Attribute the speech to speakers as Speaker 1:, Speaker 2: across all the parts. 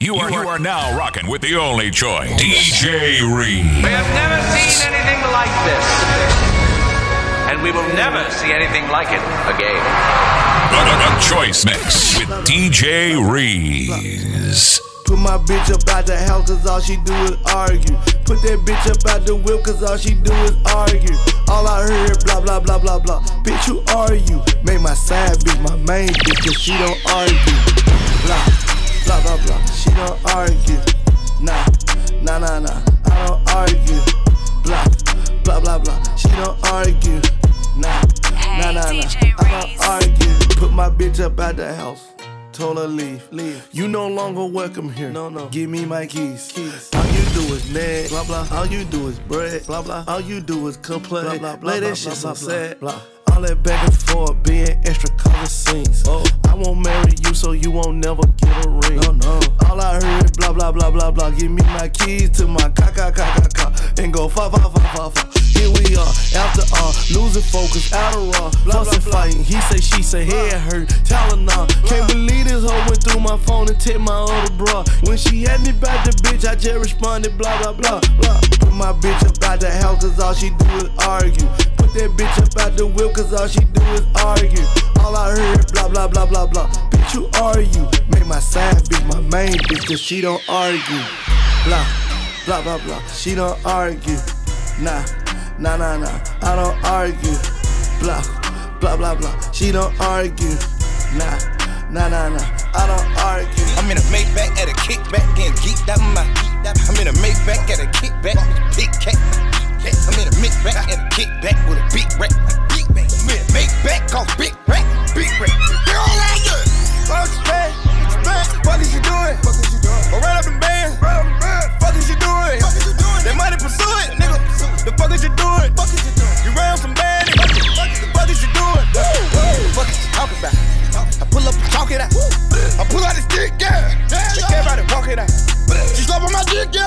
Speaker 1: You are, you are now rocking with the only choice, DJ Reed.
Speaker 2: We have never seen anything like this. And we will never see anything like it again.
Speaker 1: The, the- the Choice Mix with DJ Reeves.
Speaker 3: Put my bitch up out the house cause all she do is argue. Put that bitch up out the whip cause all she do is argue. All I heard blah blah blah blah blah. Bitch, who are you? Make my side bitch my main bitch cause she don't argue. Blah blah blah blah. She don't argue. Nah, nah nah nah. I don't argue. Blah blah blah blah. She don't argue. Nah, nah nah nah.
Speaker 4: DJ
Speaker 3: I don't argue. Put my bitch up out the house. Told her leave, leave. You no longer welcome here. No, no. Give me my keys. keys. All you do is nag, blah blah. All you do is bread, blah blah. All you do is complain, blah blah. blah Play that shit so sad, blah. All that back and forth, being extra color scenes. Oh, I won't marry you, so you won't never get a ring. No, no. All I heard, is blah blah blah blah blah. Give me my keys to my car, car, car, car, car, and go fa fa fa fa fa. Here we are, after all, losing focus, raw, fussing, fighting. He say, she say, head hurt, Tylenol. Can't believe this hoe went through my phone and take my other bra. When she had me back the bitch, I just responded, blah blah blah blah. Put my bitch up out the house, cause all she do is argue. Put that bitch up out the whip, cause all she do is argue. All I heard, blah blah blah blah blah. Bitch, who are you? Make my side bitch my main bitch, cause she don't argue. Blah blah blah blah. She don't argue. Nah, nah, nah, nah. I don't argue. Blah, blah, blah, blah. She don't argue. Nah, nah, nah, nah. I don't argue.
Speaker 5: I'm in a Maybach at a kickback, getting geeked out my. I'm in a Maybach at a kickback, big cat. I'm in a Maybach at a kickback with a big rack. I'm in a Maybach called big rack, big rack. Get all like there. Fuck you, man. Fuck is you doing? Go right up in band. Fuck is you doing? Fuck is she doing? They money pursue it, nigga. The fuck is you doing? You round some bad niggas. The fuck is you doing? Fuck is you talking about? I pull up and talk it out. I pull out this dick, yeah. They everybody walk it out. She slap on my dick, yeah.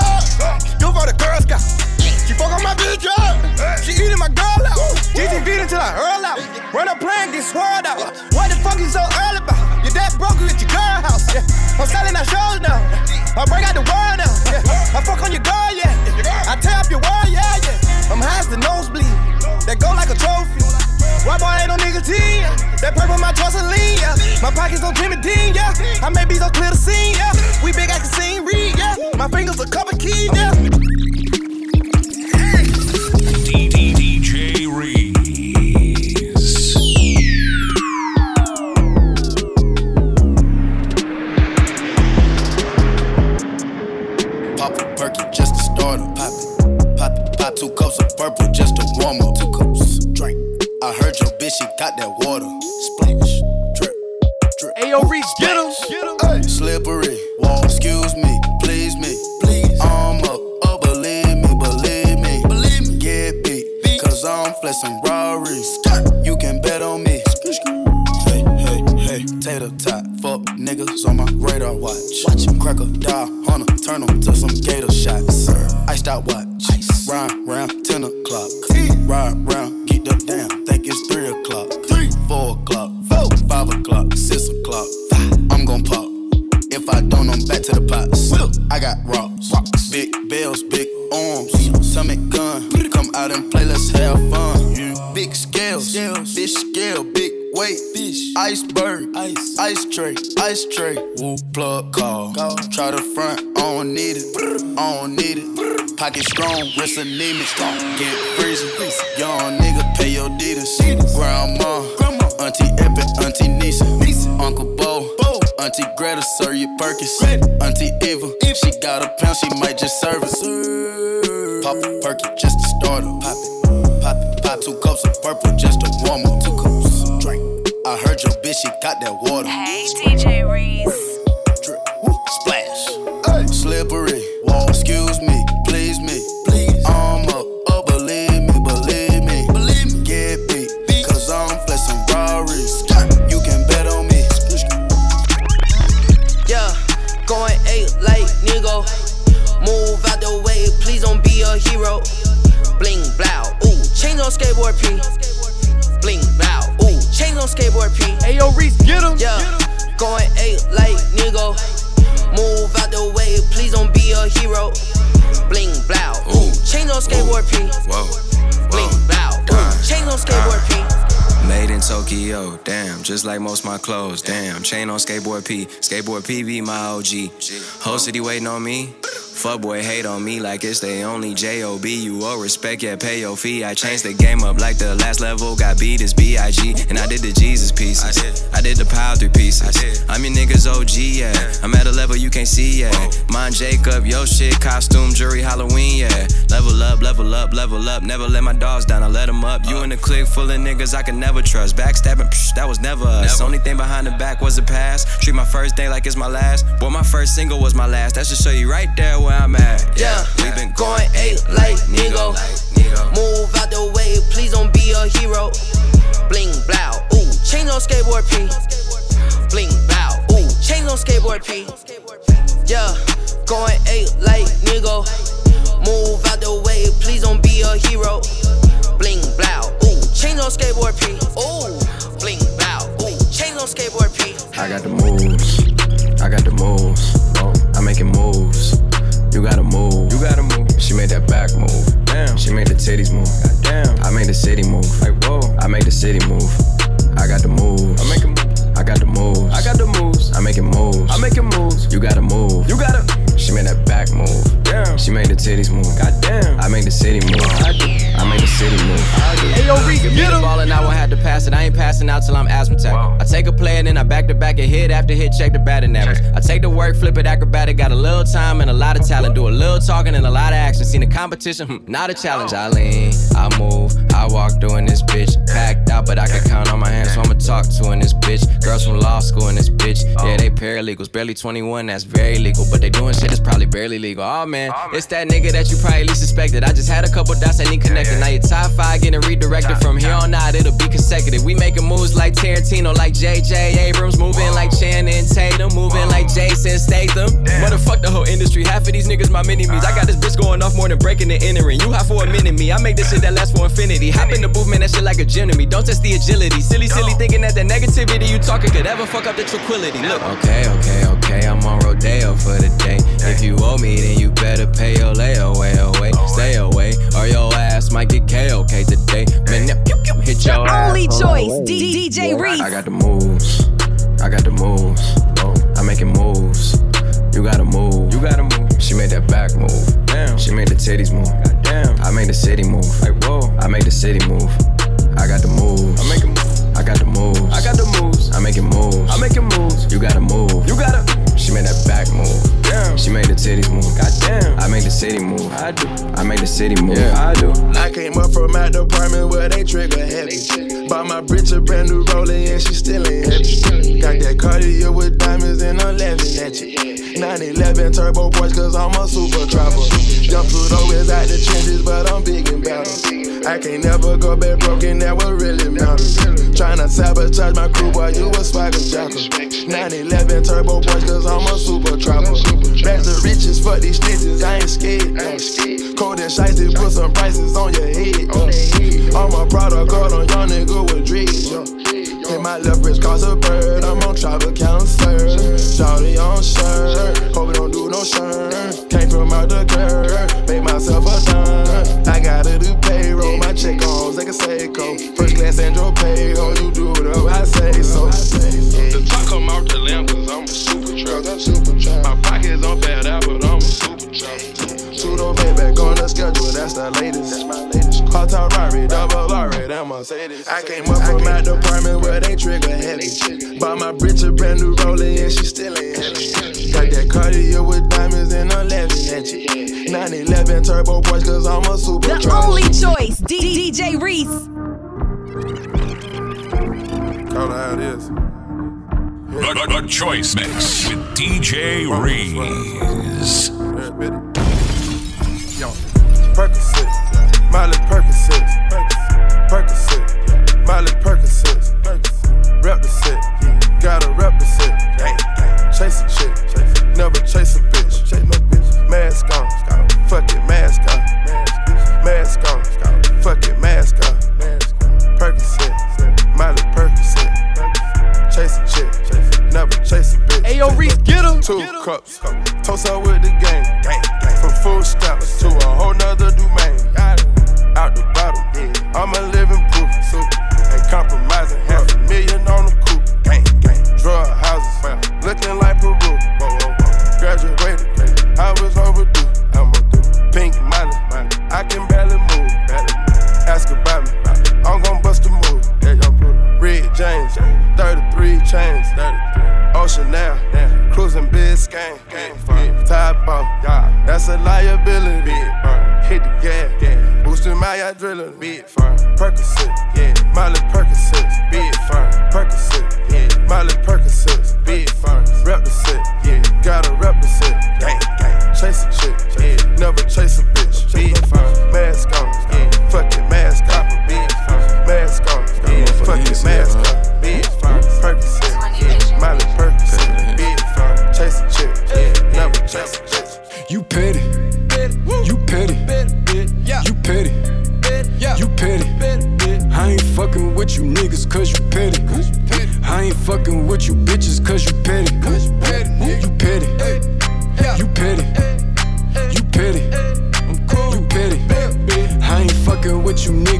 Speaker 5: You for the Girl Scout. She fuck on my bitch, yeah. She eating my girl out. GTV until I hurl out. Run up playing, get swirled out. What the fuck you so early about? Your dad broke you at your girl house, yeah. I'm selling our shows now. I bring out the world That purple my Jocelyn, yeah. My pockets on Jimmy Dean, yeah. I may be so clear to see, yeah.
Speaker 6: Slippery. Excuse me. Please me. Please. I'm up. Oh, believe me. Believe me. Believe me. Get beat. Cause I'm flexing Rari. You can bet on me. Hey, hey, hey. Tater tot. Fuck niggas on my radar watch. Watch him crack a dial. Hunter. Turn 'em to some gator shots. Iced out watch. don't get on
Speaker 7: skateboard P. Bling blow, ooh, chains on skateboard P.
Speaker 8: Ayo, Reese, get him.
Speaker 7: Yeah, going eight like Nigo. Move out the way, please don't be a hero. Bling blow, ooh, chains on skateboard P.
Speaker 9: Whoa.
Speaker 7: Bling blow, ooh, chains on skateboard P.
Speaker 9: Made in Tokyo, damn, just like most my clothes, damn. Chain on skateboard P, skateboard PV, my OG. Whole city waiting on me. Fuckboy hate on me like it's they only J-O-B. You owe respect, yeah, pay your fee. I changed the game up like the last level. Got beat as B-I-G. And I did the Jesus pieces. I did, I did the pile three pieces. I. I'm your niggas OG, yeah. I'm at a level you can't see, yeah. Mine Jacob, yo shit, costume, jury, Halloween, yeah. Level up, level up, level up. Never let my dogs down, I let them up. You uh. in the clique full of niggas I can never trust. Backstabbing, psh, that was never us. Only thing behind the back was the past. Treat my first day like it's my last. Boy, my first single was my last. That should show you right there where I'm at.
Speaker 7: Yeah,
Speaker 9: we been
Speaker 7: going eight like Nigo. Move out the way, please don't be a hero. Bling blow, ooh, chains on skateboard P. Bling blow, ooh, chains on skateboard P. Yeah, going eight like Nigo. Move out the way, please don't be a hero. Bling blow, ooh, chains on skateboard P. Ooh, bling blow, ooh, chains on skateboard P.
Speaker 9: I got the moves, I got the moves. I'm making moves. You gotta move. You gotta move. She made that back move. Damn. She made the titties move. God damn. I made the city move. Like whoa. I made the city move. I got the moves. I make I got the moves. I got the moves. I'm making moves. I'm making moves. You gotta move. You gotta. She made that back move. Damn. She made the titties move. God damn. I made the city move. I do. Made the city move. I do.
Speaker 10: Hey yo, Reek,
Speaker 9: Give me the ball and I won't have to pass it. I ain't passing out till I'm asthmatic. I take a play and then I back to back and hit after hit, check the batting average. I take the work, flip it acrobatic. Got a little time and a lot of talent. Do a little talking and a lot of action. Seen the competition, hmm, not a challenge. I lean, I move, I walk doing this bitch. Packed out, but I can count on my hands, so I'ma talk to in this bitch. Girls from law school in this bitch. Yeah, they paralegals, barely 21, that's very legal. But they doing shit that's probably barely legal. Oh man, it's that nigga that you probably least suspected. I just had a couple dots that need connected. Now your top five getting redirected from here on out, it'll be consecutive. We making moves like Tarantino, like JJ Abrams, moving like Channing Tatum, moving like Jason Statham. Motherfuck the whole industry. Half of these niggas my mini me's. I got this bitch going off more than breaking and entering. You hot for a minute, me. I make this shit that lasts for infinity. Hop in the booth, man, that shit like a gym to me. Don't test the agility. Silly, silly thinking that the negativity you talking could ever fuck up the tranquility. Look. Okay, okay, okay. I'm on Rodeo for the day. If you owe me, then you better pay your layaway away. Stay away, or your ass might get KOK today. Man, now, pew, pew, hit your ass
Speaker 4: Only choice,
Speaker 9: way.
Speaker 4: D- DJ Reese.
Speaker 9: I got the moves. I got the moves. I'm making moves. You gotta move. You gotta move. She made that back move. Damn. She made the titties move. God damn. I made the city move. Like whoa. I made the city move. I got the moves. I'm making moves. I got the moves. I got the moves. I'm making moves. I'm making moves. You gotta move. You gotta. She made that back move. Damn. She made the titties move. God damn. I made the city move. I do. I make the city move. Yeah, I do.
Speaker 11: I came up from my department where they trigger heavy. Bought my bitch a brand new rollie and she still ain't heavy. Got that Cartier with diamonds and I'm laughing at you. 911 turbo boys cause I'm a super trapper. Jump through those out the trenches but I'm big and better. I can't never go back broken, that what really matters. Tryna sabotage my crew, boy, you a swagger jacker. 911 turbo boys cause I'm a super trapper. Back to riches, fuck these snitches, I ain't scared. Cold and shiesty, put some prices on your head. All my product card on young nigga with dreads. Hit my left wrist cause a bird, I'm on travel counselor. Shawty on shirt, hope it don't do no shirt. Came from out the curb, made myself a dime. I gotta do payroll, my check on like a Seiko. First class Andro pay, oh you do it up, I say so. The top come out the lamp cause I'm a super truck. I'm super truck. My pockets on bad out, but I'm a super truck. Pseudo back on the schedule, that's the latest. That's my latest. Hot top Rari, double R, that Mercedes. I came up from my department where they trigger heavy. Bought my bitch a brand new rollie and she still ain't heavy. Got that Cartier with diamonds and I'm laughing at you. 911 turbo boys cause I'm a super
Speaker 4: The
Speaker 11: truck.
Speaker 4: only choice, D- DJ Reese.
Speaker 11: Call it how it is.
Speaker 1: The, the- the Choice Mix with DJ Reese.
Speaker 11: Yo, Percocet, Molly Percocet, Percocet, Molly Percocet, rep the set, gotta rep the set, chase a chick, never chase a bitch, mask on, fuck it, mask on, mask on, fuck it, mask on, Percocet, Molly Percocet, chase a chick, never chase a bitch.
Speaker 10: Hey yo, Reese, get him.
Speaker 11: Two cups, toast up with the gang,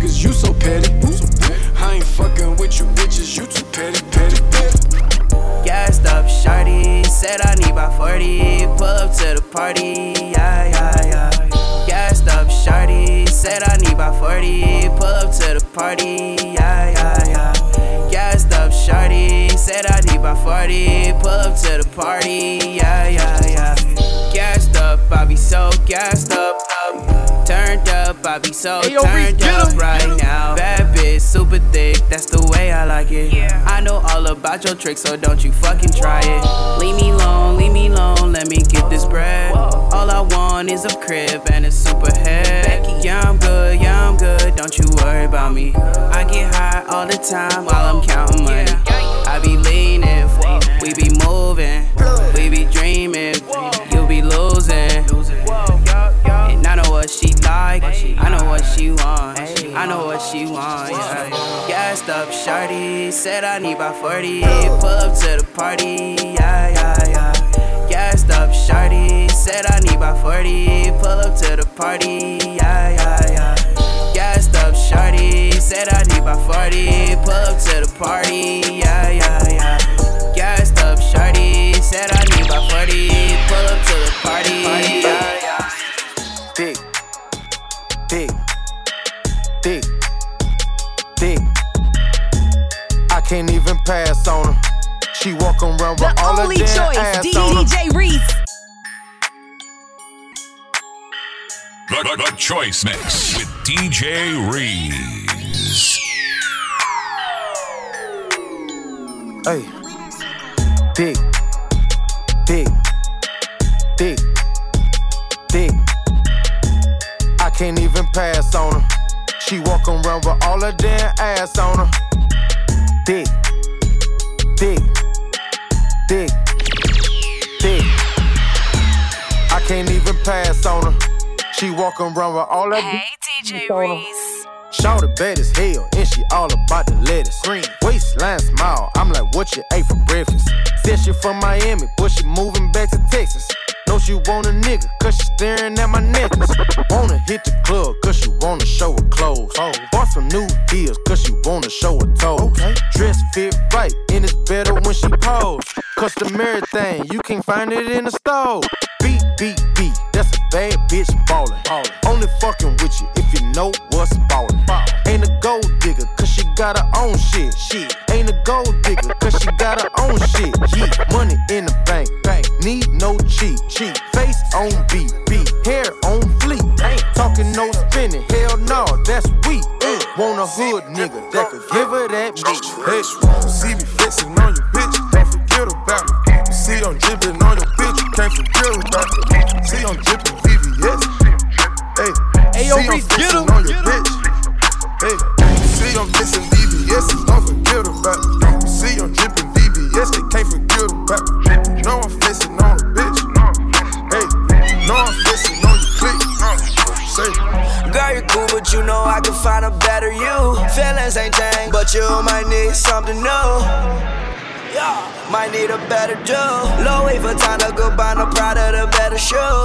Speaker 12: niggas, you so petty. I ain't fucking with you bitches, you too petty, petty, petty.
Speaker 13: Gassed up, shawty. Said I need about 40. Pull up to the party. Yeah, yeah, yeah. Gassed up, shawty. Said I need about 40. Pull up to the party. Yeah, yeah, yeah. Gassed up, shawty. Said I need about 40. Pull up to the party. Yeah, yeah, yeah. Gassed up, I be so gassed up. Turned up, I be so
Speaker 14: Ayo,
Speaker 13: turned up right now. Bad bitch, super thick, that's the way I like it. I know all about your tricks, so don't you fucking try it. Leave me alone, leave me alone, let me get this bread. All I want is a crib and a super head. Yeah, I'm good, yeah, I'm good, don't you worry about me. I get high all the time while I'm counting money. I be leaning, we be moving, she like, I know what she want, I know what she want, yeah. Gassed up, shawty, said I need about 40, pull up to the party, yeah, yeah, yeah. Gassed up, shawty, said I need about 40, pull up to the party, yeah, yeah, yeah. Gassed up, shawty, said I need about 40, pull up to the party, yeah, yeah, yeah. Gassed up, shawty, said I need about 40, pull up to the party, yeah, yeah.
Speaker 15: Can't even pass on her. She walk around with
Speaker 4: The
Speaker 15: all
Speaker 4: only
Speaker 15: her
Speaker 4: choice,
Speaker 15: ass on her.
Speaker 4: DJ Reese.
Speaker 1: The, the, the Choice Mix with DJ Reese.
Speaker 15: Hey, dick, dick, dick, dick. I can't even pass on her. She walk around with all her damn ass on her. Dick, dick, dick, dick. I can't even pass on her. She walk around with all her. Hey,
Speaker 4: DJ Reese.
Speaker 15: Shawty bad as hell, and she all about the lettuce. Green waistline smile, I'm like, what you ate for breakfast? Said she from Miami, but she moving back to Texas. Know she want a nigga, cause she staring at my necklace. Wanna hit the club, cause she wanna show her clothes. Oh, bought some new heels, cause she wanna show her toes. Dress fit right, and it's better when she pose. Customary thing, you can't find it in the store. Beat, beat, beat, that's a bad bitch ballin'. Only fucking with you if you know what's ballin'. Ain't a gold digger, cause she got her own shit. Shit. Ain't a gold digger, cause she got her own shit. Yeah. Money in the bank, bank. Need no cheat, cheat. Face on beat, beat. Hair on fleek. Talking no spinning. Hell no, that's weak. Uh, want a hood nigga that could give her that meat.
Speaker 11: Hey, see me flexing on your bitch, don't forget about me. You see I'm dripping on your bitch, you can't forget about me. See I'm dripping VVS. Hey, see I'm
Speaker 14: get him,
Speaker 11: on your bitch. Hey, see I'm flexing VVS, don't forget about. You see I'm dripping VVS, they can't forget about. You know I'm flexing on a bitch. Hey, you know I'm flexing on your clique. Say.
Speaker 13: Girl, you're cool, but you know I can find a better you. Feelings ain't changed, but you might need something new. Yeah, might need a better do. Wait for time to go buy no Prada, the. Better shoes.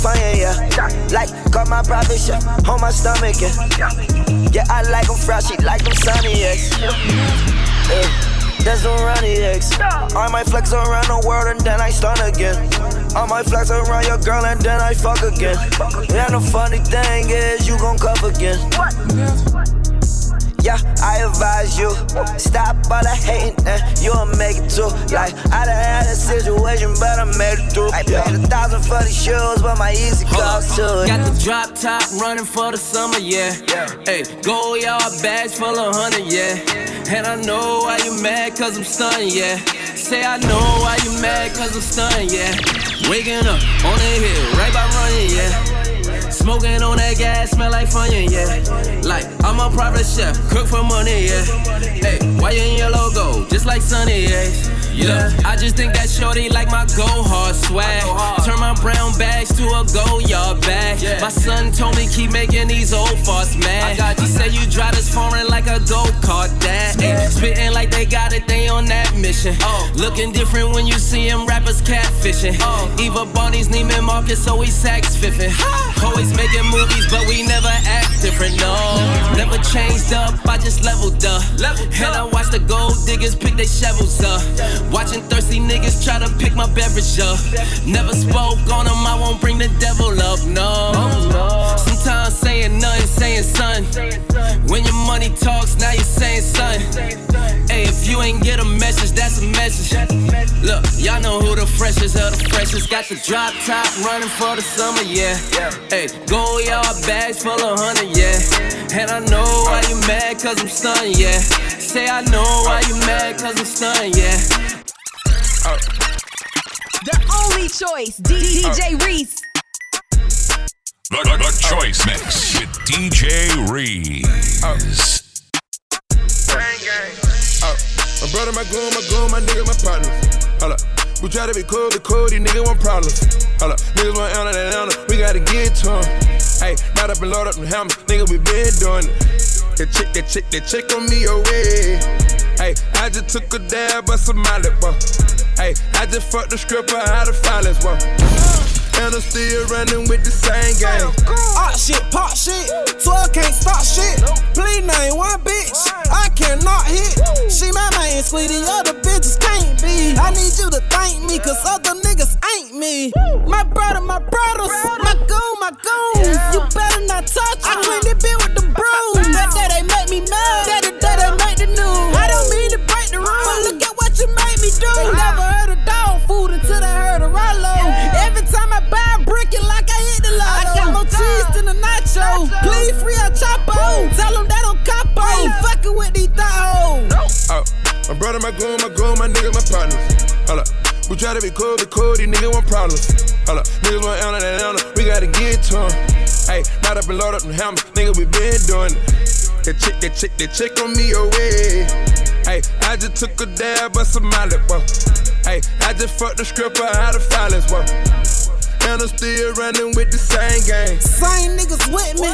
Speaker 14: Fire, yeah. Like, got my private chef on my stomach, yeah. Yeah, I like them she like them sunny, yeah. That's the runny eggs. I might flex around the world and then I stun again. I might flex around your girl and then I fuck again. And the funny thing is, you gon' cuff again. Advise you. Stop all the hating and you'll make it too. Like, I done had a situation, but I made it through. I paid a thousand for these shoes, but my easy cost too.
Speaker 16: Got the drop top running for the summer, yeah. Hey, go yard bags full of honey, yeah. And I know why you mad, cause I'm stunned, yeah. Say I know why you mad, cause I'm stunned, yeah. Waking up on the hill, right by running, yeah. Smoking on that gas, smell like Funyun, yeah. Like, I'm a private chef, cook for money, yeah. Hey, why you in yellow gold, just like Sunny, yeah. Yeah, I just think that shorty like my go hard swag. Turn my brown bags to a go yard bag. My son told me keep making these old farts mad. He say you drive this foreign like a go kart dad. Spitting like they got it, they on that mission. Looking different when you see them rappers catfishing. Eva Barney's Neiman Marcus, so we sax fiffing. Always making movies, but we never act different, no. Never changed up, I just leveled up. And I watch the gold diggers pick their shovels up. Watching thirsty niggas try to pick my beverage up. Never spoke on them, I won't bring the devil up, no. Oh, Sometimes saying nothing, saying son. When your money talks, now you're saying son. Hey, if you ain't get a message, that's a message. Look, y'all know who the freshest of the freshest. Got the drop top running for the summer, yeah. Hey, go yard bags full of honey, yeah. And I know why you mad, cause I'm stunned, yeah. Say I know why you mad, cause I'm stunned, yeah.
Speaker 4: The only choice, DJ Reese.
Speaker 1: The, the, the Choice Mix with DJ Reese.
Speaker 11: Oh, uh, my brother, my goon, my goon, my nigga, my partner. Hold up. We try to be cool, be cool, these niggas want problems. Hold up. Niggas want Anna, that Anna, we gotta get to 'em. Hey, right up and load up them hammers, nigga, we been doing it. That chick, that chick, that chick on me away. Hey, I just took a dab of some boy. Hey, I just fucked the script out of silence, boy. And
Speaker 17: I'm still running with the same game.
Speaker 18: Hot shit, pop shit. 12 can't stop shit. Please name one bitch. I cannot hit. She my main sweetie, other bitches can't be. I need you to thank me, cause other niggas ain't me. My brother, my brothers, my goon, my goons. You better not touch. I clean the bill with the nacho. Please free a Chapo. Tell them they don't capo. Ain't fucking with these thoughts.
Speaker 17: Oh, my brother, my goon, my goon, my nigga, my partners. Hold up. We try to be cool, be cool, these niggas want problems. Hold up, niggas want Anna, that Anna, we gotta get to to 'em. Hey, not up and load up them hammers, nigga, we been doing it. That chick, that chick, that chick on me away. Hey, I just took a dab of some whoa. Hey, I just fucked the stripper out of violence, whoa. And I'm still running with the same gang.
Speaker 18: Same niggas with me,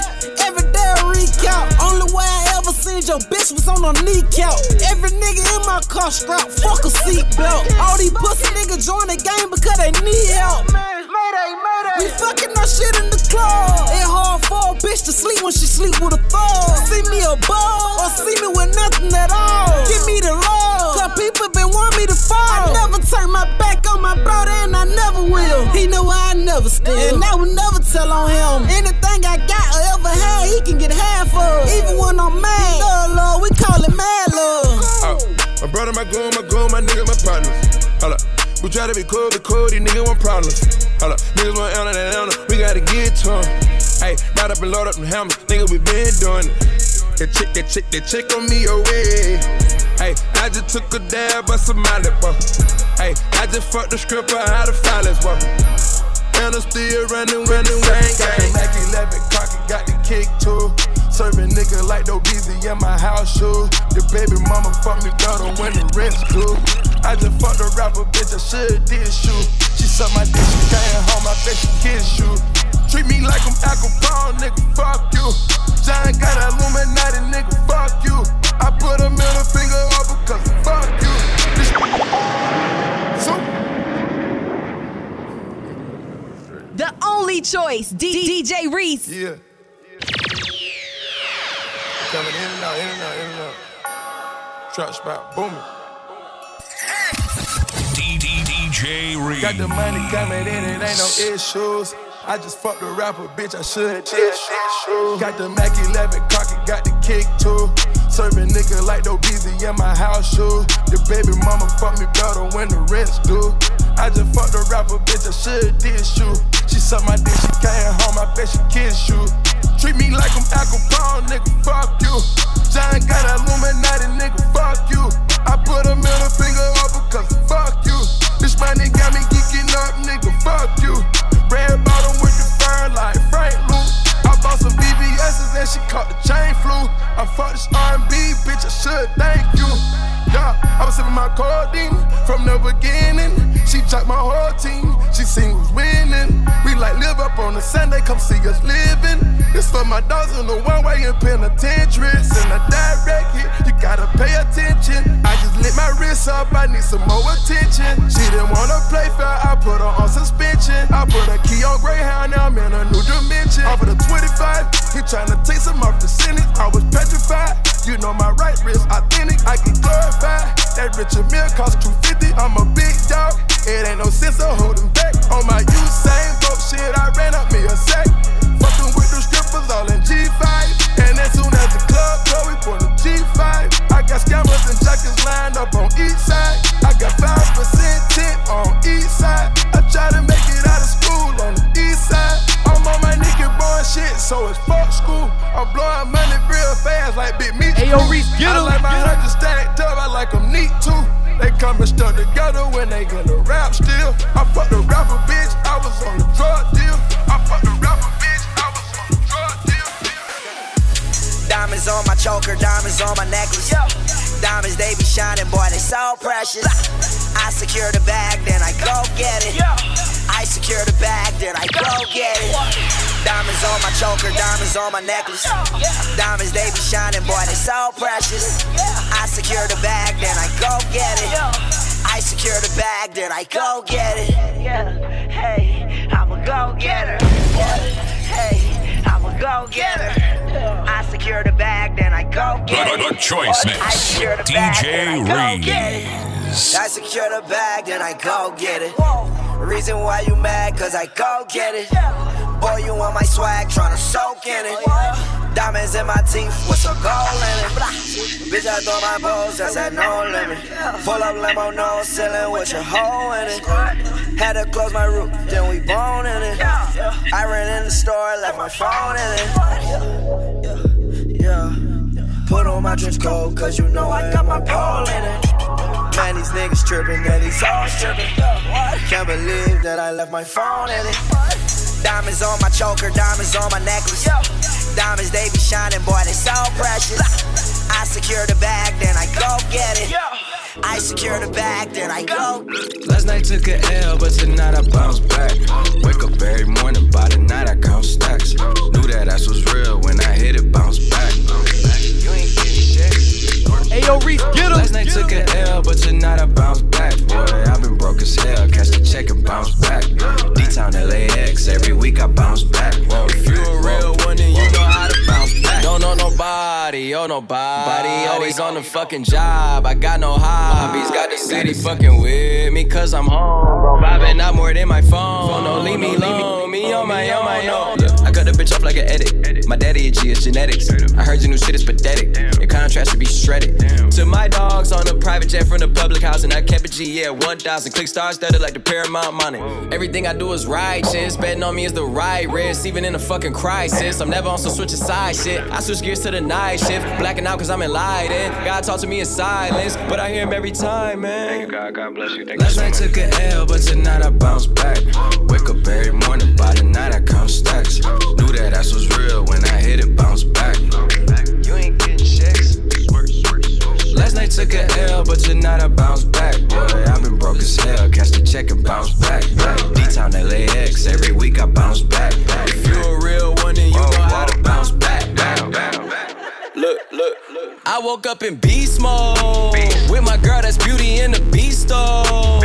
Speaker 18: every day I recount. Only way I ever seen your bitch was on her kneecap. Every nigga in my car strapped, fuck a seatbelt. All these pussy niggas join the game because they need help. We fucking our shit in the club. It hard for a bitch to sleep when she sleep with a thug. See me a ball or see me with nothing at all. Give me the love, cause people been want me to fall. I never turn my back on my brother and I never will. He know I never steal, and I will never tell on him. Anything I got or ever had, he can get half of. Even when I'm mad, love, love, we call it mad love.
Speaker 17: Oh, my brother, my goon, my goon, my nigga, my partners. Hold up. We try to be cool, be cool, these niggas want problems. Hold up, niggas want Anna, that Anna, we gotta get to to 'em. Hey, not up and load up them hammers, nigga, we been doing it. That chick, that chick, that chick on me away. Hey, I just took a dab of some whoa. Hey, I just fucked the stripper out of violence, whoa. And I'm still running, running, gang, gang.
Speaker 11: Mac 11 Crockett got the kick too. Serving nigga like no busy in my house shoe. The baby mama fuck me better when the rest do. I just fucked a rapper, bitch, I should did shoot. She suck my dick, she came home, I bet she kiss you. Treat me like I'm Al Capone, nigga, fuck you. John got Illuminati, nigga, fuck you. I put a middle finger up because fuck you. So
Speaker 4: The only choice, D- DJ Reese.
Speaker 11: Yeah. Coming in and out, in and out, in and out. Trap spot, booming.
Speaker 1: DJ Reed.
Speaker 11: Got the money coming in, it ain't no issues. I just fucked a rapper, bitch, I should shoes. Got the Mac 11 Crockett, got the kick too. Serving nigga like no busy in my house shoe. The baby mama fuck me better when the rest do. I just fucked a rapper, bitch, I should did shoot. She suck my dick, she came home, I bet she kiss you. Treat me like I'm Al Capone, nigga, fuck you. John got Illuminati, nigga, fuck you. I put a middle finger up because fuck you. This money got me geeking up, nigga, fuck you. Red bottom with the fur like Frank Luke. I bought some BBS's and she caught the chain flu. I fucked this R&B, bitch, I should thank you. Yeah, I was sipping my codeine from the beginning. She chopped my whole team, she seen who's winning. We like live up on a Sunday, come see us living. This for my dogs in the one way in penitentiary. Send a direct hit, you gotta pay attention. I just lit my wrist up, I need some more attention. She didn't wanna play fair, I put her on suspension. I put a key on Greyhound, now I'm in a new dimension. Off of the 25, he tryna take some off the sentence. I was petrified. You know my right wrist authentic, I get glorified. That Richard Mille cost 250. I'm a big dog. It ain't no sense of holding back. On my Usain Bolt shit, I ran up me a sack. Fucking with the strippers all in G5. And as soon as the club go, we put a G5. I got scammers and jackets lined up on each side. I got 5% tint on each side. I try to make it out of school on the east side. I'm on my nigga boy shit, so it's fuck school. I'm blowing money real fast like Big Meat.
Speaker 8: Hey, yo, Reese, get him,
Speaker 11: like them neat too. They stuck together when they gonna rap still. I fucked a rapper bitch, I was on the drug deal. I fucked a rapper bitch, I was on the drug deal.
Speaker 14: Diamonds on my choker, diamonds on my necklace. Diamonds, they be shining, boy, they so precious. I secure the bag, then I go get it. I secure the bag, then I go get it. Diamonds on my choker, diamonds on my necklace. Diamonds, they be shining, boy, they so precious secure the bag, then I go get it. I secure the bag, then I go get it.
Speaker 19: Yeah, hey, I'm a
Speaker 14: go getter. Hey, I'm a go
Speaker 1: getter.
Speaker 14: I secure the bag, then I go get it.
Speaker 1: Choice mix. DJ Reeves.
Speaker 14: I secure the bag, then I go get it. Reason why you mad, cause I go get it. Boy, you want my swag, tryna soak in it. Diamonds in my teeth with some gold in it. Bitch, I throw my balls, that's at no limit. Pull up limo, no ceiling with your hoe in it. Had to close my roof, then we bone in it. I ran in the store, left my phone in it. Yeah. Put on my trench coat, cause you know I got my pole in it. Man, these niggas tripping, and these hoes tripping. Can't believe that I left my phone in it. Diamonds on my choker, diamonds on my necklace. Diamonds, they be shining, boy, they so precious. I secure the bag, then I go get it. I secure the bag, then I go.
Speaker 9: Last night took a L, but tonight I bounce back. Wake up every morning, by the night I count stacks. Knew that ass was real when I hit it, bounce back. You ain't getting shit.
Speaker 8: Ayo, Reese, get him.
Speaker 9: Last night took a L, but tonight I bounce back. Boy, I've been broke as hell. Catch the check and bounce back. D-Town LAX, every week I bounce nobody, oh nobody. Always on the fucking job. I got no hobbies. Got the city fucking with me, cause I'm home. Bro, vibing out more than my phone. No, leave me alone. Me on my own, my own. Look, I cut the bitch off like an edit. My daddy a G, it's genetics. I heard your new shit is pathetic. Your contrast should be shredded. To my dogs on a private jet from the public house, and I kept a G, yeah, 1,000. Click stars studded like the Paramount money. Everything I do is righteous. Betting on me is the right risk, even in a fucking crisis. I'm never on some switching side shit. I switch gears to the night shift. Blacking out cause I'm enlightened. God talk to me in silence, but I hear him every time, man. Thank you, God. God bless you. Thank Last night took a L, but tonight I bounce back. Wake up every morning, by the night I count stacks. Knew that ass was real when I hit it, bounce back. You ain't getting checks. Last night took a L, but tonight I bounce back. Boy, I've been broke as hell. Catch the check and bounce back. D-Town LAX, every week I bounce back. If you a real one, then you know how to bounce back. Look, look, look. I woke up in beast mode. With my girl, that's beauty in the beast though.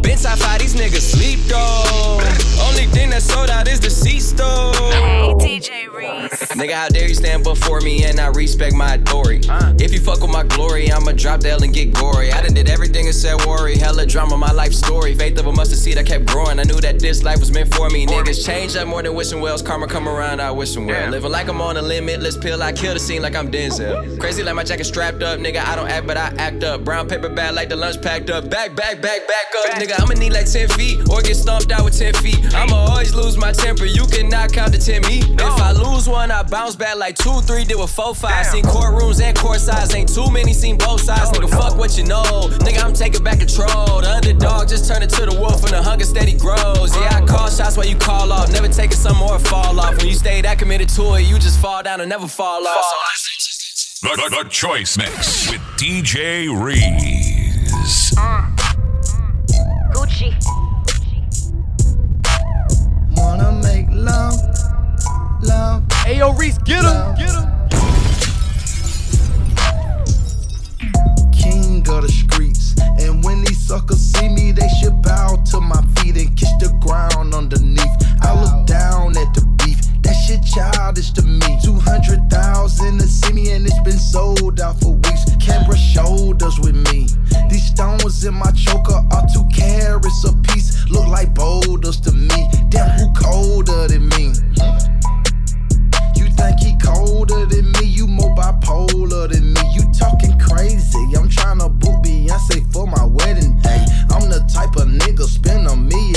Speaker 9: Been top five, these niggas sleep though. Only thing that sold out is the C store.
Speaker 4: DJ Reese.
Speaker 9: Nigga, how dare you stand before me and I respect my authority? If you fuck with my glory, I'ma drop the L and get gory. I done did everything and said worry. Hella drama, my life story. Faith of a mustard seed, I kept growing. I knew that this life was meant for me. Niggas change up more than wishing wells. Karma come around, I wish them well. Living like I'm on a limitless pill, I kill the scene like I'm Denzel. Crazy like my jacket strapped up, nigga. I don't act, but I act up. Brown paper bag like the lunch packed up. Back, back, back, back up, nigga. I'ma need like 10 feet or get stomped out with 10 feet. I'ma always lose my temper. You cannot count to 10 me. If I lose one, I bounce back like 2, 3, did with 4, 5. Seen courtrooms and court sides. Ain't too many, seen both sides. Nigga, fuck what you know. Nigga, I'm taking back control. The underdog just turned into the wolf and the hunger steady grows. Yeah, I call shots while you call off. Never taking some more fall off. When you stay that committed to it, you just fall down and never fall off. So
Speaker 1: The, the, the Choice Mix with DJ Reese.
Speaker 4: Gucci.
Speaker 20: Love, love.
Speaker 8: Ayo, Reese, get him. Get him.
Speaker 20: king of the streets. And when these suckers see me, they should bow to my feet and kiss the ground underneath. I look down at the that shit childish to me. 200,000 to see me, and it's been sold out for weeks. Can't shoulders with me. These stones in my choker are two carats a piece. Look like boulders to me. Damn, who colder than me? You think he colder than me? You more bipolar than me. You talking crazy. I'm tryna book Beyonce for my wedding day. I'm the type of nigga spend a million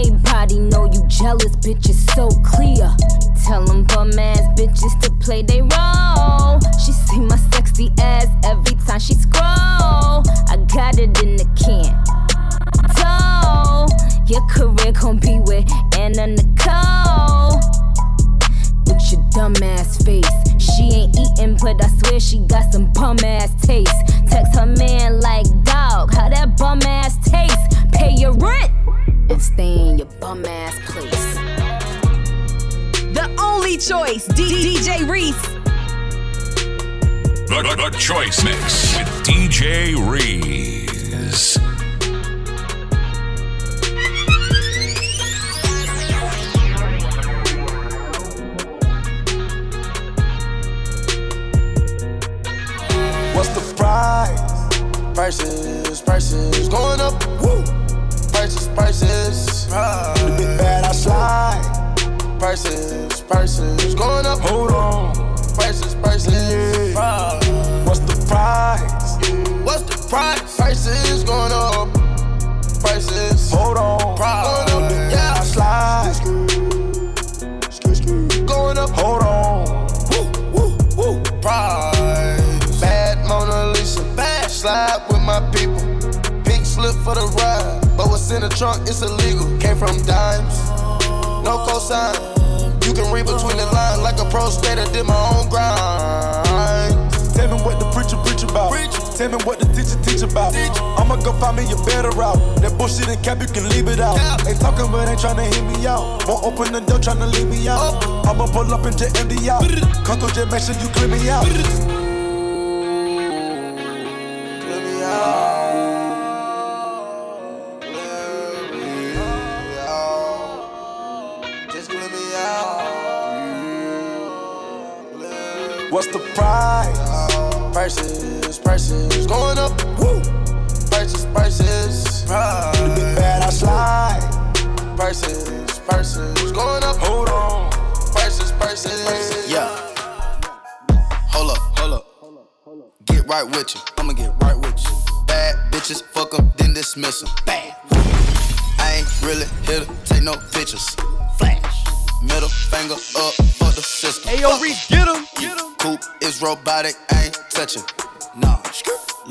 Speaker 21: Everybody know you jealous, bitch. It's so clear. Tell them bum ass bitches to play they role. She see my sexy ass every time she scroll. I got it in the can. So, your career gon' be with Anna Nicole with your dumb ass face. She ain't eating, but I swear she got some bum ass taste. Text her man like, dog, how that bum ass taste? Pay your rent and stay in your bum ass place.
Speaker 4: The only choice, D- DJ Reese.
Speaker 1: The, the, the Choice Mix with DJ Reese.
Speaker 22: What's the price? Prices, prices going up. Woo! Prices, prices. The big bad I slide. Prices, prices going up. Hold on. Prices, prices. What's the price? What's the price? Prices going up. Prices. Hold on. Price. Going up. Yeah, I slide. Going up. Hold on. Woo, woo, woo. Price. Bad Mona Lisa. Bad. Slide with my people. Pink slip for the ride. But what's in the trunk, it's illegal. Came from dimes. No cosign. You can read between the lines like a pro skater. Did my own grind.
Speaker 23: Tell me what the preacher preach about. Tell me what the teacher teach about. I'ma go find me a better route. That bullshit and cap, you can leave it out. Ain't talking, but ain't tryna hear me out. Won't open the door, tryna leave me out. I'ma pull up and just empty out. Come through, just make sure you clear me out. What's the price?
Speaker 22: Prices, prices going up. Woo! Prices, prices. The big bad I slide. Prices, prices going up. Hold on. Prices, prices.
Speaker 6: Yeah. Hold up, hold up. Hold up, hold up. Get right with you. I'ma get right with you. Bad bitches, fuck 'em, then dismiss 'em. Bad. I ain't really here to take no pictures. Flash. Middle finger up the system.
Speaker 24: Hey, yo, Reese, get him.
Speaker 6: Coupe is robotic, I ain't touching. Nah.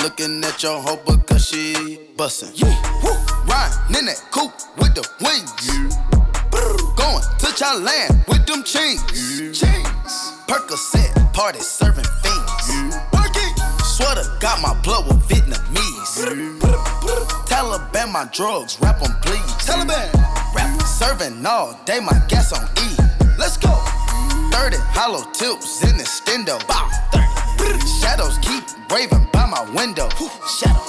Speaker 6: Looking at your hoe because she bustin'. Yeah. Woo. Riding in that coupe with the wings. Brr. Going to Thailand with them chains. Chains. Percocet, party serving fiends. Working. Swear to God, my blood was Vietnamese. Taliban, my drugs, rap on please. Taliban. Rap serving all day, my gas on E. Let's go. 30 hollow tips in the stendo. Bow. 30. Shadows keep raving by my window. Shadow.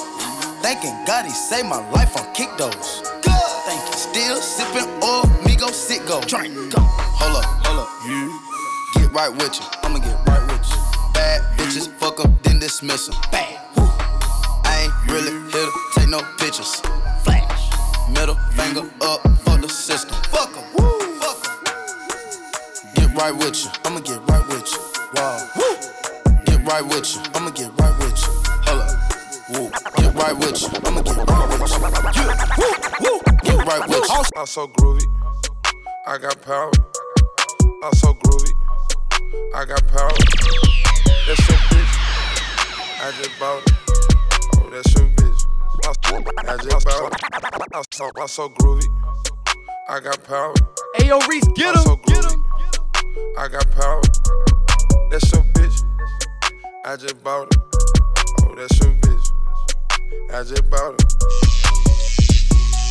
Speaker 6: Thanking God he saved my life on kick those. Good. Thank you. Still sipping oil, me go sit go. Drink. Go. Hold up, hold up. Get right with you. I'ma get right with you. Bad bitches, fuck up, then dismiss 'em. Bad. Woo. I ain't really here to take no pictures. Flash. Middle finger up right with you. I'ma get right with you. Wow. Woo. Get right with you. I'ma get right with you. Hold up. Woo. Get right with you. I'ma get right with you. Yeah. Woo. Woo. Get right with you.
Speaker 11: I'm so groovy. I got power. I'm so groovy. I got power. That's your bitch. I just bought it. Oh, that's your bitch. I, I just bought it. I'm so, I'm so groovy. I got power.
Speaker 24: Hey, yo, Reese, get
Speaker 11: I'm
Speaker 24: him.
Speaker 11: I got power. That's your bitch. I just bought it. Oh, that's your bitch. I just bought it.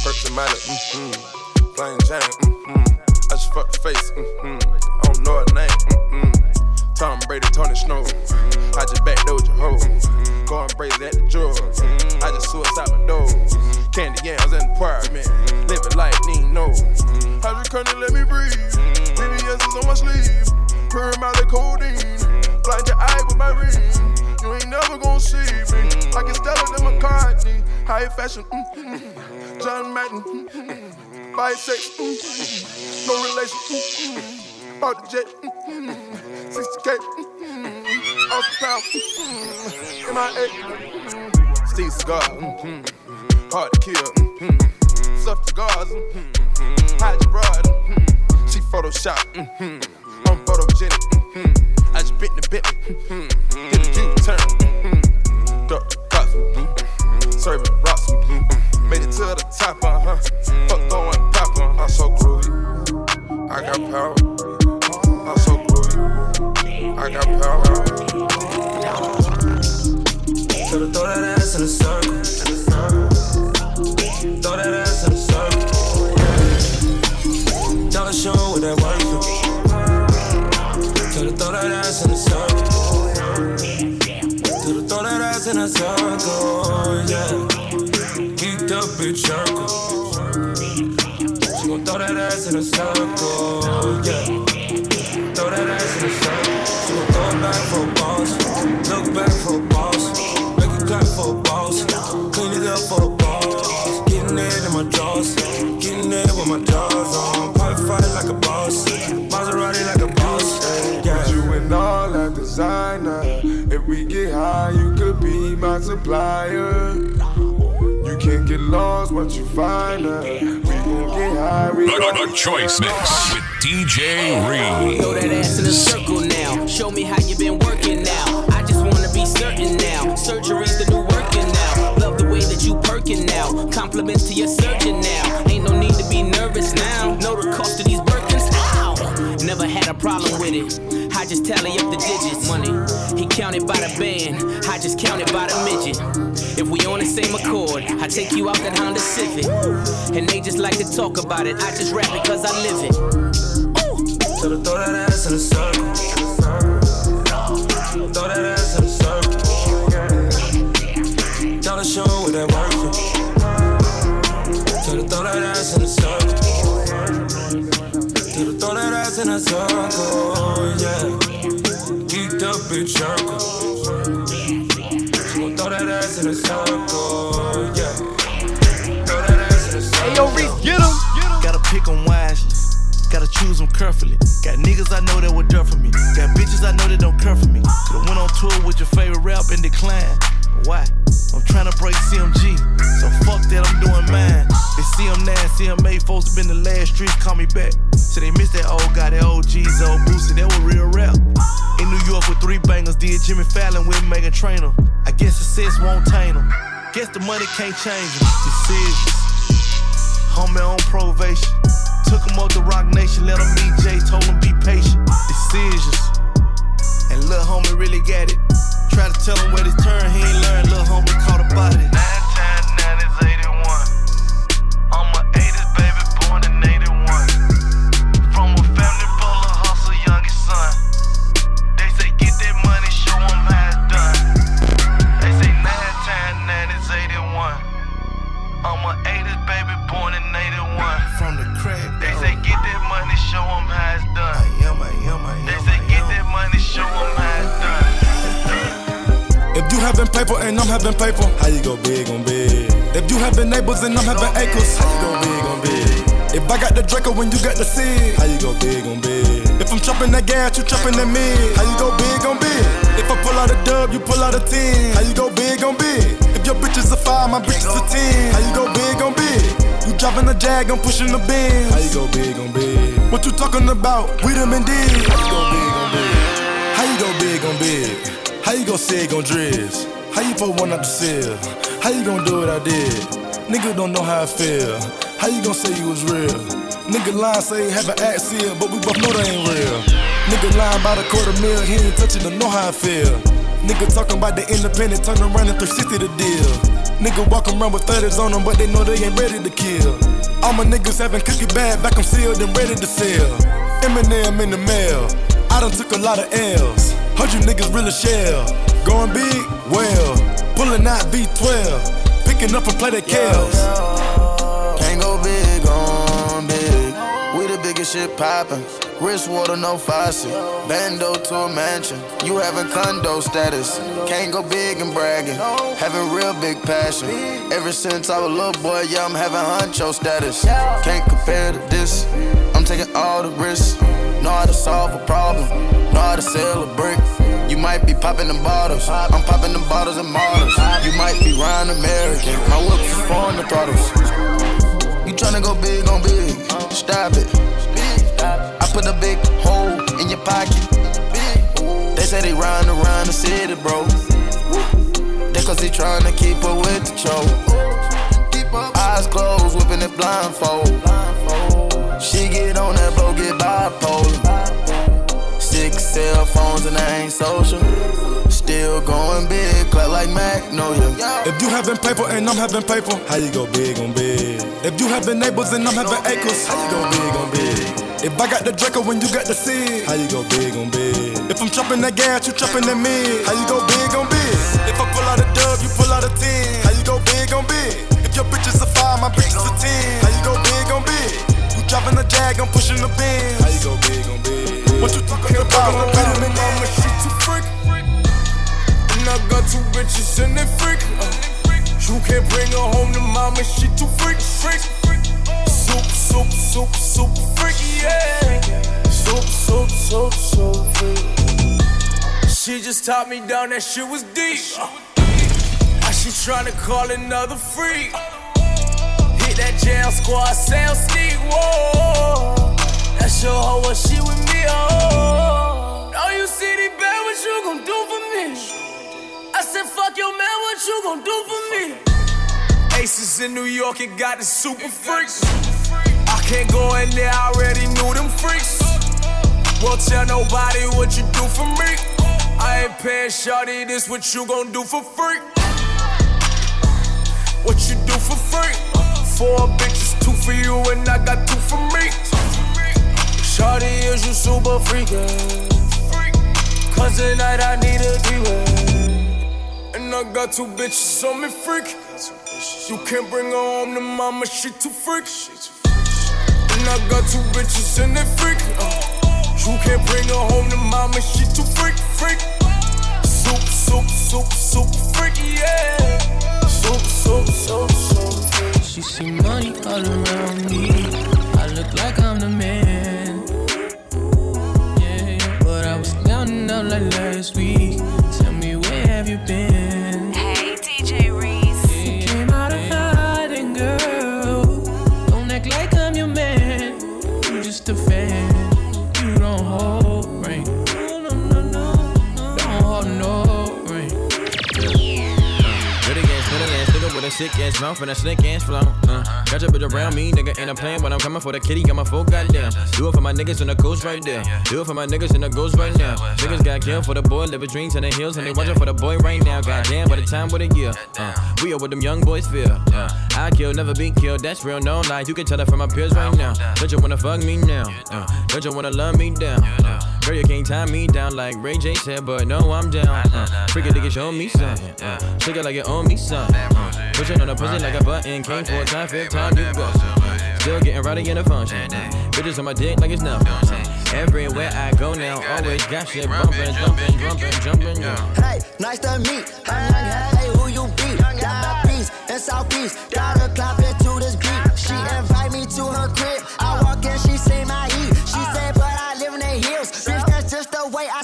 Speaker 11: Perks and Miley, mm-hmm. Plain Jane, mm-hmm. I just fucked the face, mm-hmm. I don't know her name, mm-hmm. Tom Brady, Tony Snow. Mm-hmm. I just backdoored your hoe. Mm-hmm. Going crazy at the. Mm-hmm. I just suicide my door. Mm-hmm. Candy yams in the apartment. Mm-hmm. Living life, need no. Mm-hmm. Hydroponic, let me breathe. Mm-hmm. VVS is on my sleeve. Purr Miley codeine. Blind your eye with my ring. You ain't never gonna see me. I style it in McCartney. High fashion. Mm-hmm. John Madden. Mm-hmm. Bisex. Mm-hmm. No relation. Mm-hmm. Bought the jet. Mm-hmm. 60K. Mm-hmm. Off the pound. Mm-hmm. MIA. Steve cigar. Mm-hmm. Hard to kill. Mm-hmm. Soft cigars. Mm-hmm. Hide your broad. Mm-hmm. Photoshop. Mm-hmm. I'm photogenic. Mm-hmm. I just bit the bit. Mm-hmm. Did the U-turn. Mm-hmm. Duck the cops. Mm-hmm. Serving rocks. Mm-hmm. Made it to the top. Uh-huh. Fuck going pop. Uh-huh. I'm so groovy. I got power. I'm so groovy. I got power.
Speaker 25: Should've throw that ass in a circle. A circle. Yeah. Throw that ass in a circle. She gon' throw it back for boss. Look back for boss. Make it clap for boss. Clean it up for boss. Getting it in my drawers. Getting it with my drawers on. Pipe fight like a boss. Maserati like a boss. Yeah.
Speaker 11: Put you in all that designer. If we get high, you could be my supplier. You can't get lost once you find her.
Speaker 1: Choice Mix with DJ Reese.
Speaker 16: Throw that ass in a circle now. Show me how you been working now. I just wanna be certain now. Surgery's the new working now. Love the way that you now. Compliments to your surgeon now. Ain't no need to be nervous now. Know the cost of these Birkins. Ow! Never had a problem with it. I just tally up the digits. Money, he counted by the band. I just counted by the midget. If we on the same accord, I take you out that Honda Civic. And they just like to talk about it. I just rap it cause I live it.
Speaker 25: Should've throw that ass in a circle. Throw that ass in a circle. Dollar show with that work. Should've throw that ass in a circle. Throw that ass in a circle. Yeah. Keep the bitch in a circle. Yeah.
Speaker 26: Hey, yo, Reese, get him.
Speaker 3: Gotta pick 'em wisely. Gotta choose them carefully. Got niggas I know that would dare for me. Got bitches I know that don't care for me. Could've went on tour with your favorite rap and declined. But why? I'm tryna break CMG. So fuck that, I'm doing mine. They CM9, CM8 folks been the last streets, call me back. So they miss that old guy, that old G's, old Boosie, that was real rap. In New York with three bangers, did Jimmy Fallon with Meghan Trainor. I guess the success won't taint them. Guess the money can't change them. Decisions. Homie on probation. Took him up to Roc Nation, let him meet Jay, told him be patient. Decisions. And lil' homie really got it. Try to tell him where this turn, he ain't learned. Lil' homie caught a body.
Speaker 23: Having paper, how you go big on big? If you having neighbors and I'm having acres, how you go big on big? If I got the Draco when you got the seed, how you go big on big? If I'm chopping that gas, you chopping that mid, how you go big on big? If I pull out a dub, you pull out a 10, how you go big on big? If your bitch is a 5, my bitch is a 10, how you go big on big? You driving a Jag, I'm pushing the Benz, how you go big on big? What you talking about? We them and did, how you go big on big? How you go big on big? How you gon' say it gon' drizz? How you put one out the seal? How you gon' do what I did? Nigga don't know how I feel. How you gon' say you was real? Nigga lying say have an accent, but we both know they ain't real. Nigga lying about a quarter mil, he ain't touching to know how I feel. Nigga talking about the independent, turn around and 360 the deal. Nigga walk around with 30s on them, but they know they ain't ready to kill. All my niggas having cookie bag, back I'm sealed and ready to sell. Eminem in the mail. I done took a lot of L's. Heard you niggas really shell. Going big? Well. Pulling out V12. Picking up a play the Kels.
Speaker 6: Can't go big on big. We the biggest shit poppin'. Wrist water, no faucet. Bando to a mansion. You having condo status. Can't go big and bragging. Having real big passion. Ever since I was a little boy, yeah, I'm having honcho status. Can't compare to this. I'm taking all the risks. Know how to solve a problem. Know how to sell a brick. You might be popping them bottles. I'm popping them bottles and models. You might be Ryan American. My whip is foreign the throttles. You tryna go big on big. Stop it. I put a big hole in your pocket. They say they ride around the city, bro. They cause they tryna keep up with the choke. Eyes closed, whipping it blindfold. She get on that boat, get bipolar. Cell phones and I ain't social. Still going big, clap like Magnolia.
Speaker 23: If you having paper and I'm having paper, how you go big on big? If you having neighbors and I'm having acres, how you go big on big? If I got the Draco when you got the seed, how you go big on big? If I'm chopping that gas, you chopping that mid, how you go big on big? If I pull out a dub, you pull out a 10, how you go big on big? If your bitch is a 5, my bitch is a 10, how you go big on big? You driving a Jag, I'm pushing the Benz, how you go big on big? What you talking about? I'm better than mama, she too freak.
Speaker 27: And I got two bitches and they freak. Uh, you can't bring her home to mama, she too freak, freak. Soup, soup, soup, soup, freak, yeah. Soup, soup, soup, soup, freak. She just taught me down, that shit was deep. Uh, now she tryna call another freak. Hit that jail squad, sound sneak, whoa. That's your hoe, what she with me, oh. Now you see the bad, what you gon' do for me? I said, fuck your man, what you gon' do for me? Aces in New York, it got the super freaks. I can't go in there, I already knew them freaks. Won't tell nobody what you do for me. I ain't paying shawty, this what you gon' do for free. What you do for free? Four bitches, two for you, and I got two for me. Shawty, is you super freakin'? Cause tonight I need a D-way. And I got two bitches on me freak. You can't bring her home to mama, she too freak. And I got two bitches and they freak. You can't bring her home to mama, she too freak, freak. Soup, soup, soup, soup, freak, yeah. Soup, soup, soup, soup, freak.
Speaker 28: She see money all around me. I look like I'm the man. Out like last week.
Speaker 10: Sick ass mouth and a slick ass flow. Uh, got your bitch around me, nigga, ain't a plan when I'm coming for the kitty, got my full goddamn. Do it for my niggas in the coast right there. Do it for my niggas in the ghost right now. Niggas got killed for the boy, living dreams in the hills, and they watching for the boy right now. Goddamn, by the time with a year. Uh, we are what them young boys feel. Uh, I kill, never be killed, that's real, no lie. You can tell that from my peers right now. Don't you wanna fuck me now? Uh, don't you wanna love me down? Uh, girl, you can't tie me down like Ray J said, but no, I'm down. Uh, freaking nigga, show me something. Uh, shake it like you owe me something. Uh, push it on the pussy like a button. Came four times, fifth time, you go. Still getting rowdy in the function. Uh, bitches on my dick like it's nothing. Everywhere I go now, always got shit bumping, jumping, jumping, jumping. Yeah.
Speaker 29: Hey, nice to meet. I'm like, hey, who you be? Down east and southeast. Got her clapping to this beat. She invite me to her crib.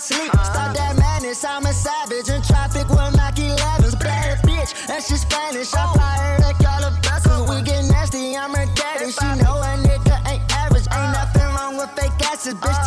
Speaker 29: The sleep. Stop that madness, I'm a savage. In traffic with Mac 11s. Bad bitch, and she Spanish. I fly her to Calabasas. We get nasty, I'm her daddy. She know a nigga ain't average. Ain't nothing wrong with fake asses. Bitch,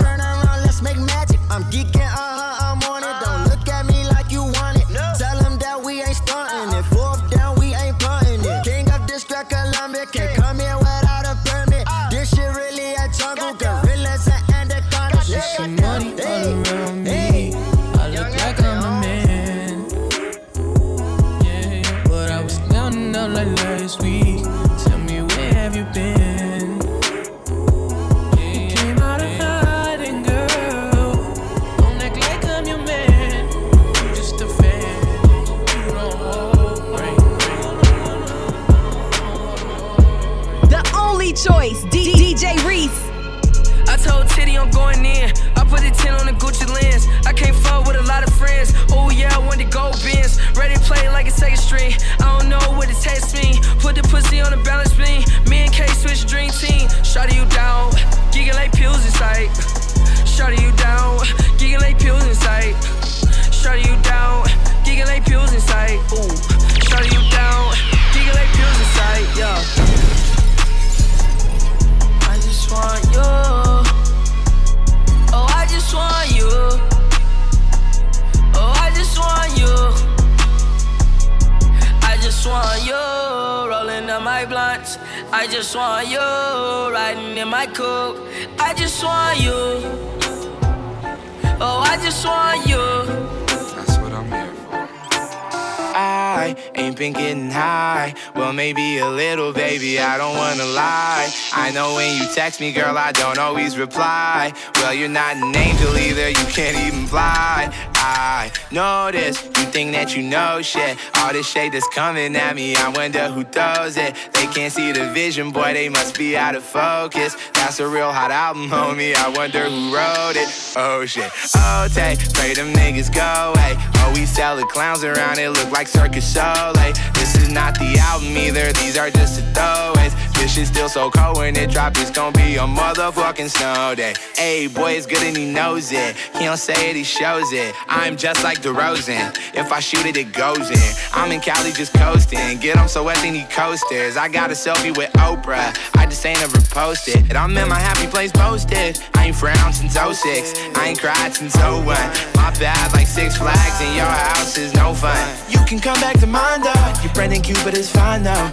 Speaker 30: maybe a little, baby. I don't wanna lie. I know when you text me, girl, I don't always reply. Well, you're not an angel either. You can't even fly. I know this. You think that you know shit. All this shade that's coming at me. I wonder who throws it. They can't see the vision, boy. They must be out of focus. That's a real hot album, homie. I wonder who wrote it. Oh shit. Oh, take. Pray them niggas go away. Oh, we sell the clowns around. It look like Cirque du Soleil. Not the album either. These are just the throwaways. This shit still so cold when it drop. It's gonna be a motherfucking snow day. Hey, boy, it's good and he knows it. He don't say it, he shows it. I'm just like DeRozan. If I shoot it, it goes in. I'm in Cali just coasting. Get 'em so wet, they need coasters. I got a selfie with Oprah. I just ain't ever posted. And I'm in my happy place posted. I ain't frowned since 06. I ain't cried since 01. My bad, like Six Flags, and your house is no fun. You can come back to mine though. Your Brendan Cupid is fine though.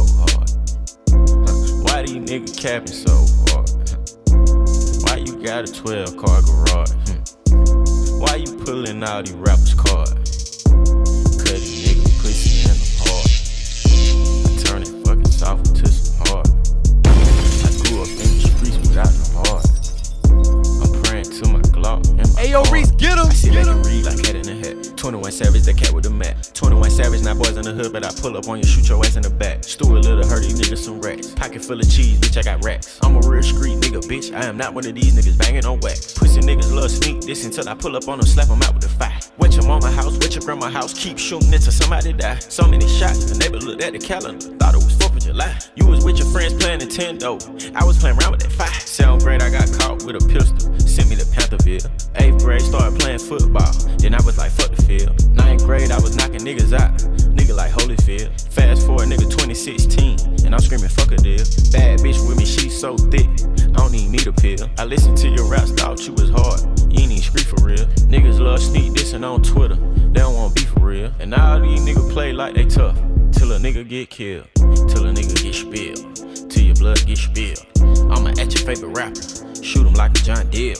Speaker 31: Huh, Why these niggas capping so hard? Why you got a 12 car garage? Why you pulling out these rappers' cards? These niggas. I turn it fucking some hard. I grew up in the streets without heart. I'm praying to my Glock
Speaker 28: Ayo. Reese, get 'em,
Speaker 31: I see
Speaker 28: get
Speaker 31: can read like head in the head. 21 Savage, the cat with the mat. 21 Savage, not boys in the hood, but I pull up on you, shoot your ass in the back. Stuart Little, hurt these niggas some racks. Pocket full of cheese, bitch, I got racks. I'm a real street nigga, bitch. I am not one of these niggas banging on wax. Pussy niggas love sneak this until I pull up on them, slap them out with the fire. Wet your mama house, wet your grandma house, keep shooting until somebody die. So many shots, the neighbor looked at the calendar, thought it was 4th of July. You was with your friends playing Nintendo. I was playing around with that fire. Seventh great, I got caught with a pistol. Sent me to Pantherville. Eighth grade, started playing football. Then I was like, fuck the field. Ninth grade, I was knocking niggas out. Nigga like Holyfield. Fast forward, nigga 2016. And I'm screaming, fuck a deal. Bad bitch with me, she so thick. I don't even need a pill. I listened to your raps, thought you was hard. You ain't even street for real. Niggas love sneak dissing on Twitter. They don't want beef for real. And all these niggas play like they tough. Till a nigga get killed. Till a nigga get spilled. Till your blood get spilled. I'ma at your favorite rapper. Shoot him like a John Deere.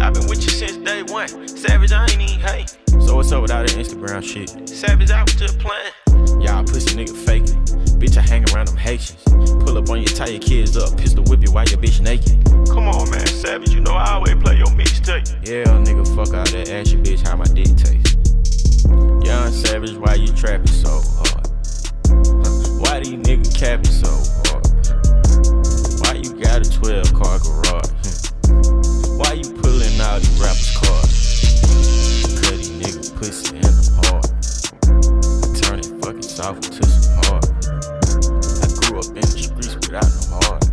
Speaker 31: I've been with you since day one. Savage, I ain't even hate. So what's up with all that Instagram shit? Savage, I was just playing. Y'all pussy nigga faking. Bitch, I hang around them Haitians. Pull up on you, tie your kids up, pistol whip you while your bitch naked. Come on, man, Savage, you know I always play your mixtape. Yeah, nigga, fuck all that. Ask your bitch how my dick taste. Young Savage, why you trapping so hard? Why these niggas capping so hard? Why you got a 12 car garage? Pulling all these rappers' cars? Cause these niggas pussy in the hard. Turn it fucking soft into some hard. I grew up in the streets without no heart.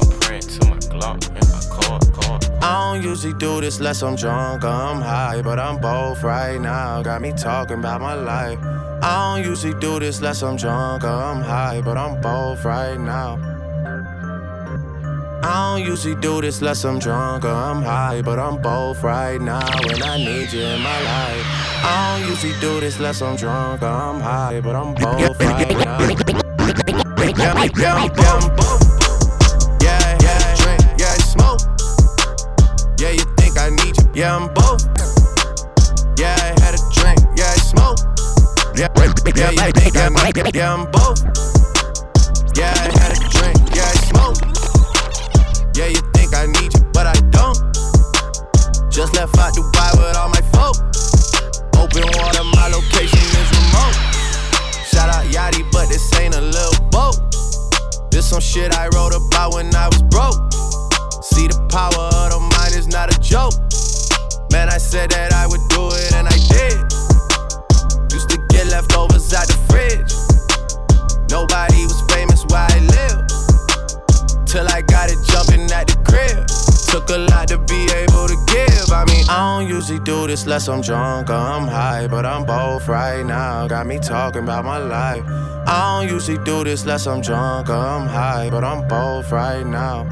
Speaker 31: I'm praying to my Glock and my car, car.
Speaker 15: I don't usually do this unless I'm drunk or I'm high, but I'm both right now. Got me talking about my life. I don't usually do this unless I'm drunk or I'm high, but I'm both right now. I don't usually do this unless I'm drunk or I'm high, but I'm both right now and I need you in my life. I don't usually do this unless I'm drunk or I'm high, but I'm both right now. Yeah, yeah, I'm both. Yeah, yeah, drink, yeah, smoke. Yeah, you think I need you? Yeah, I'm both. Yeah, I had a drink, yeah, I smoke. Yeah, yeah, you think I need you? Yeah, I'm both. Yeah, Just left out Dubai with all my folk. Open water, my location is remote. Shout out Yachty, but this ain't a little boat. This some shit I wrote about when I was broke. See the power of the mind is not a joke. Man, I said that I would do it and I did. Used to get leftovers out the fridge. Nobody was famous where I live. Till I got it jumping at the crib. Took a lot to be able to give. I mean, I don't usually do this unless I'm drunk or I'm high, but I'm both right now. Got me talking about my life. I don't usually do this unless I'm drunk or I'm high, but I'm both right now.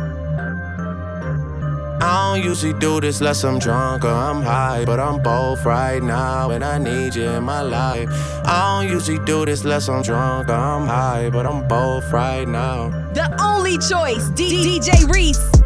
Speaker 15: I don't usually do this unless I'm drunk or I'm high, but I'm both right now and I need you in my life. I don't usually do this unless I'm drunk or I'm high, but I'm both right now.
Speaker 4: The only choice, DJ Reese.